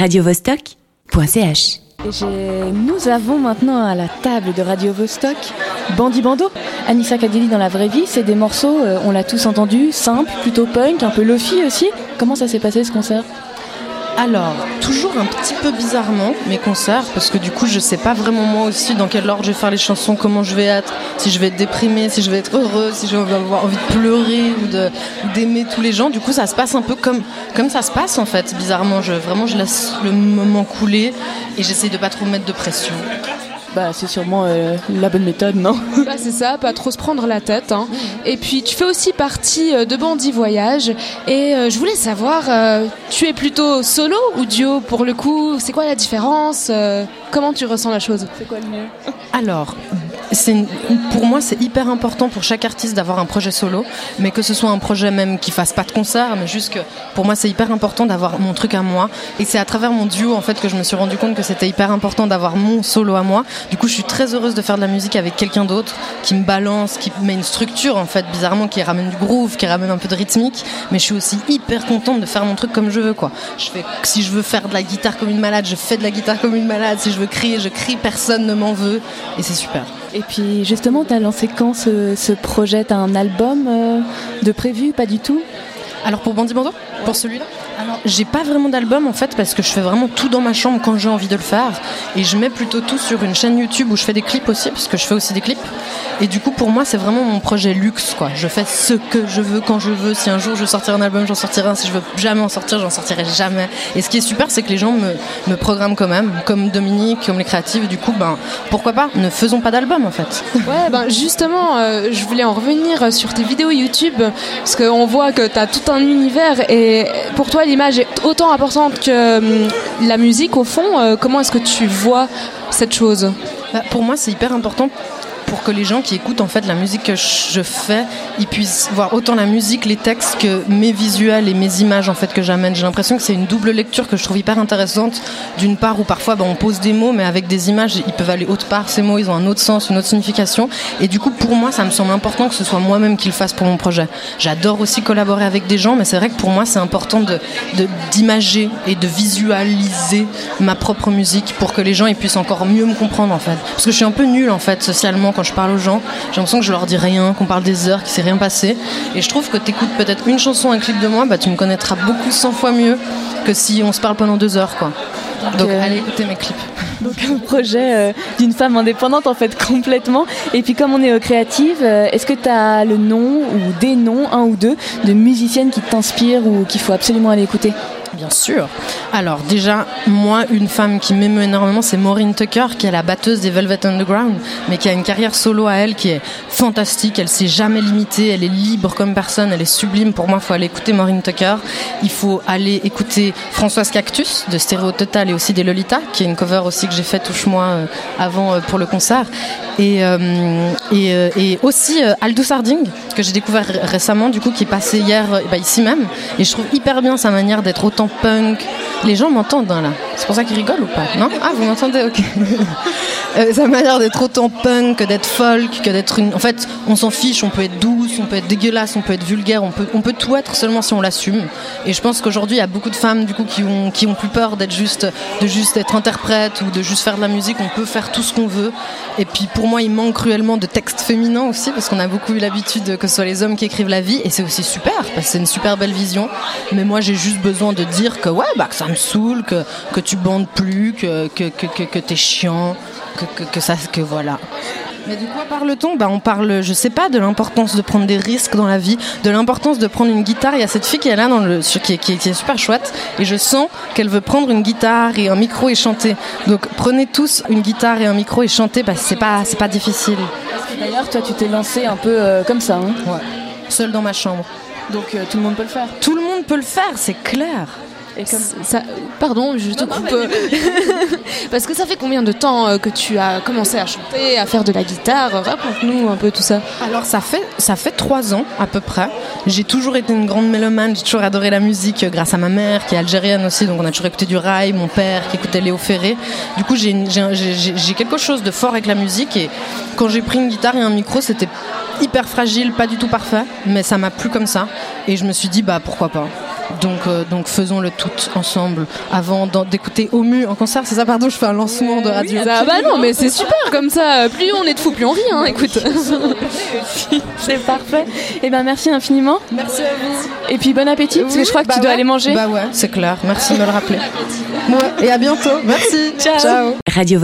radiovostok.ch. Nous avons maintenant à la table de Radio Vostok Bandi Bando. Anissa Kadili dans la vraie vie, c'est des morceaux, euh, on l'a tous entendu, simples, plutôt punk, un peu lofi aussi. Comment ça s'est passé ce concert? Alors, toujours un petit peu bizarrement mes concerts, parce que du coup, je sais pas vraiment moi aussi dans quel ordre je vais faire les chansons, comment je vais être, si je vais être déprimée, si je vais être heureuse, si je vais avoir envie de pleurer ou d'aimer tous les gens. Du coup, ça se passe un peu comme, ça se passe en fait, bizarrement. Je, vraiment, je laisse le moment couler et j'essaie de pas trop mettre de pression. Bah, c'est sûrement euh, la bonne méthode, non bah, C'est ça, pas trop se prendre la tête. Hein. Et puis, tu fais aussi partie euh, de Bandit Voyage. Et euh, je voulais savoir, tu es plutôt solo ou duo pour le coup? C'est quoi la différence Comment tu ressens la chose? C'est quoi le mieux? Alors, pour moi, c'est hyper important pour chaque artiste d'avoir un projet solo, mais que ce soit un projet même qui fasse pas de concert, mais juste que pour moi, c'est hyper important d'avoir mon truc à moi. Et c'est à travers mon duo en fait que je me suis rendu compte que c'était hyper important d'avoir mon solo à moi. Du coup, je suis très heureuse de faire de la musique avec quelqu'un d'autre qui me balance, qui met une structure en fait, bizarrement, qui ramène du groove, qui ramène un peu de rythmique. Mais je suis aussi hyper contente de faire mon truc comme je veux, quoi. Je fais, si je veux faire de la guitare comme une malade, je fais de la guitare comme une malade. Si je veux crier, je crie, personne ne m'en veut, et c'est super. Et puis justement, tu as lancé quand ce, projet? Tu as un album euh, de prévu? Pas du tout? Alors pour Bandit Bando? Pour celui-là? J'ai pas vraiment d'album en fait parce que je fais vraiment tout dans ma chambre quand j'ai envie de le faire et je mets plutôt tout sur une chaîne YouTube où je fais des clips aussi parce que je fais aussi des clips et du coup pour moi c'est vraiment mon projet luxe quoi. Je fais ce que je veux quand je veux. Si un jour je sortir un album, j'en sortirai un. Si je veux jamais en sortir, j'en sortirai jamais. Et ce qui est super c'est que les gens me, me programment quand même, comme Dominique, comme les créatives. Du coup ben pourquoi pas ne faisons pas d'album en fait. Ouais ben justement euh, je voulais en revenir sur tes vidéos YouTube parce qu'on voit que tu as tout un univers et pour toi l'image est autant importante que hum, la musique au fond. Euh, comment est-ce que tu vois cette chose? Bah, Pour moi, c'est hyper important pour que les gens qui écoutent en fait la musique que je fais, ils puissent voir autant la musique, les textes que mes visuels et mes images en fait que j'amène. J'ai l'impression que c'est une double lecture que je trouve hyper intéressante. D'une part où parfois bah, on pose des mots, mais avec des images, ils peuvent aller autre part. Ces mots, ils ont un autre sens, une autre signification. Et du coup, pour moi, ça me semble important que ce soit moi-même qui le fasse pour mon projet. J'adore aussi collaborer avec des gens, mais c'est vrai que pour moi, c'est important de d'imager et de visualiser ma propre musique pour que les gens ils puissent encore mieux me comprendre en fait. Parce que je suis un peu nulle en fait socialement quand je parle aux gens. J'ai l'impression que je leur dis rien, qu'on parle des heures, qu'il s'est rien passé. Et je trouve que tu écoutes peut-être une chanson, un clip de moi, bah, tu me connaîtras beaucoup 100 fois mieux que si on se parle pendant deux heures. Quoi. Donc allez écouter mes clips. Donc un projet euh, d'une femme indépendante en fait complètement. Et puis comme on est créative, euh, est-ce que tu as le nom ou des noms, un ou deux, de musiciennes qui t'inspirent ou qu'il faut absolument aller écouter? Bien sûr. Alors déjà, moi, une femme qui m'émeut énormément, c'est Maureen Tucker, qui est la batteuse des Velvet Underground, mais qui a une carrière solo à elle qui est fantastique. Elle s'est jamais limitée, elle est libre comme personne, elle est sublime. Pour moi, il faut aller écouter Maureen Tucker. Il faut aller écouter Françoise Cactus de Stéréo Total et aussi des Lolita, qui est une cover aussi que j'ai fait touche-moi euh, avant euh, pour le concert. Et, euh, et, aussi Aldous Harding, que j'ai découvert récemment, du coup, qui est passé hier bah, ici même. Et je trouve hyper bien sa manière d'être autant punk. Les gens m'entendent hein, là. C'est pour ça qu'ils rigolent ou pas? Non? Ah, vous m'entendez? Ok. euh, sa manière d'être autant punk que d'être folk, que d'être une. En fait, on s'en fiche. On peut être douce, on peut être dégueulasse, on peut être vulgaire, on peut, on peut tout être seulement si on l'assume. Et je pense qu'aujourd'hui, il y a beaucoup de femmes du coup qui ont, qui ont plus peur d'être juste, de juste être interprète ou de juste faire de la musique. On peut faire tout ce qu'on veut. Et puis pour moi, il manque cruellement de textes féminins aussi parce qu'on a beaucoup eu l'habitude que ce soit les hommes qui écrivent la vie et c'est aussi super parce que c'est une super belle vision. Mais moi, j'ai juste besoin de dire que ouais, bah que ça me saoule, que, que tu bandes plus, que, que, que, que t'es chiant, que, que, que ça, que voilà. Mais de quoi parle-t-on? Bah, On parle, je sais pas, de l'importance de prendre des risques dans la vie, de l'importance de prendre une guitare. Il y a cette fille qui est là, dans le, qui, est, qui, est, super chouette, et je sens qu'elle veut prendre une guitare et un micro et chanter. Donc prenez tous une guitare et un micro et chantez, parce que c'est pas, c'est pas difficile. D'ailleurs, toi, tu t'es lancé un peu euh, comme ça. Hein ouais. Seul dans ma chambre. Donc euh, tout le monde peut le faire. Tout le monde peut le faire, c'est clair. Et comme ça, pardon, je te coupe. Parce que ça fait combien de temps euh, que tu as commencé à chanter, à faire de la guitare? Raconte-nous un peu tout ça. Alors ça fait ça fait trois ans à peu près. J'ai toujours été une grande mélomane. J'ai toujours adoré la musique euh, grâce à ma mère qui est algérienne aussi, donc on a toujours écouté du rail. Mon père qui écoutait Léo Ferré. Du coup j'ai j'ai quelque chose de fort avec la musique et quand j'ai pris une guitare et un micro, c'était hyper fragile, pas du tout parfait, mais ça m'a plu comme ça et je me suis dit bah pourquoi pas. Donc, euh, donc faisons le tout ensemble avant d'écouter Omu en concert. C'est ça, pardon, je fais un lancement de radio. ah bah non, mais c'est super comme ça. Plus on est de fous, plus on rit. Hein, écoute. c'est parfait. Et eh ben merci infiniment. Merci à vous. Et puis bon appétit, parce que je crois que tu bah dois aller manger. Bah ouais, c'est clair. Merci de me le rappeler. Ouais, et à bientôt. Merci. Ciao. Ciao. Radio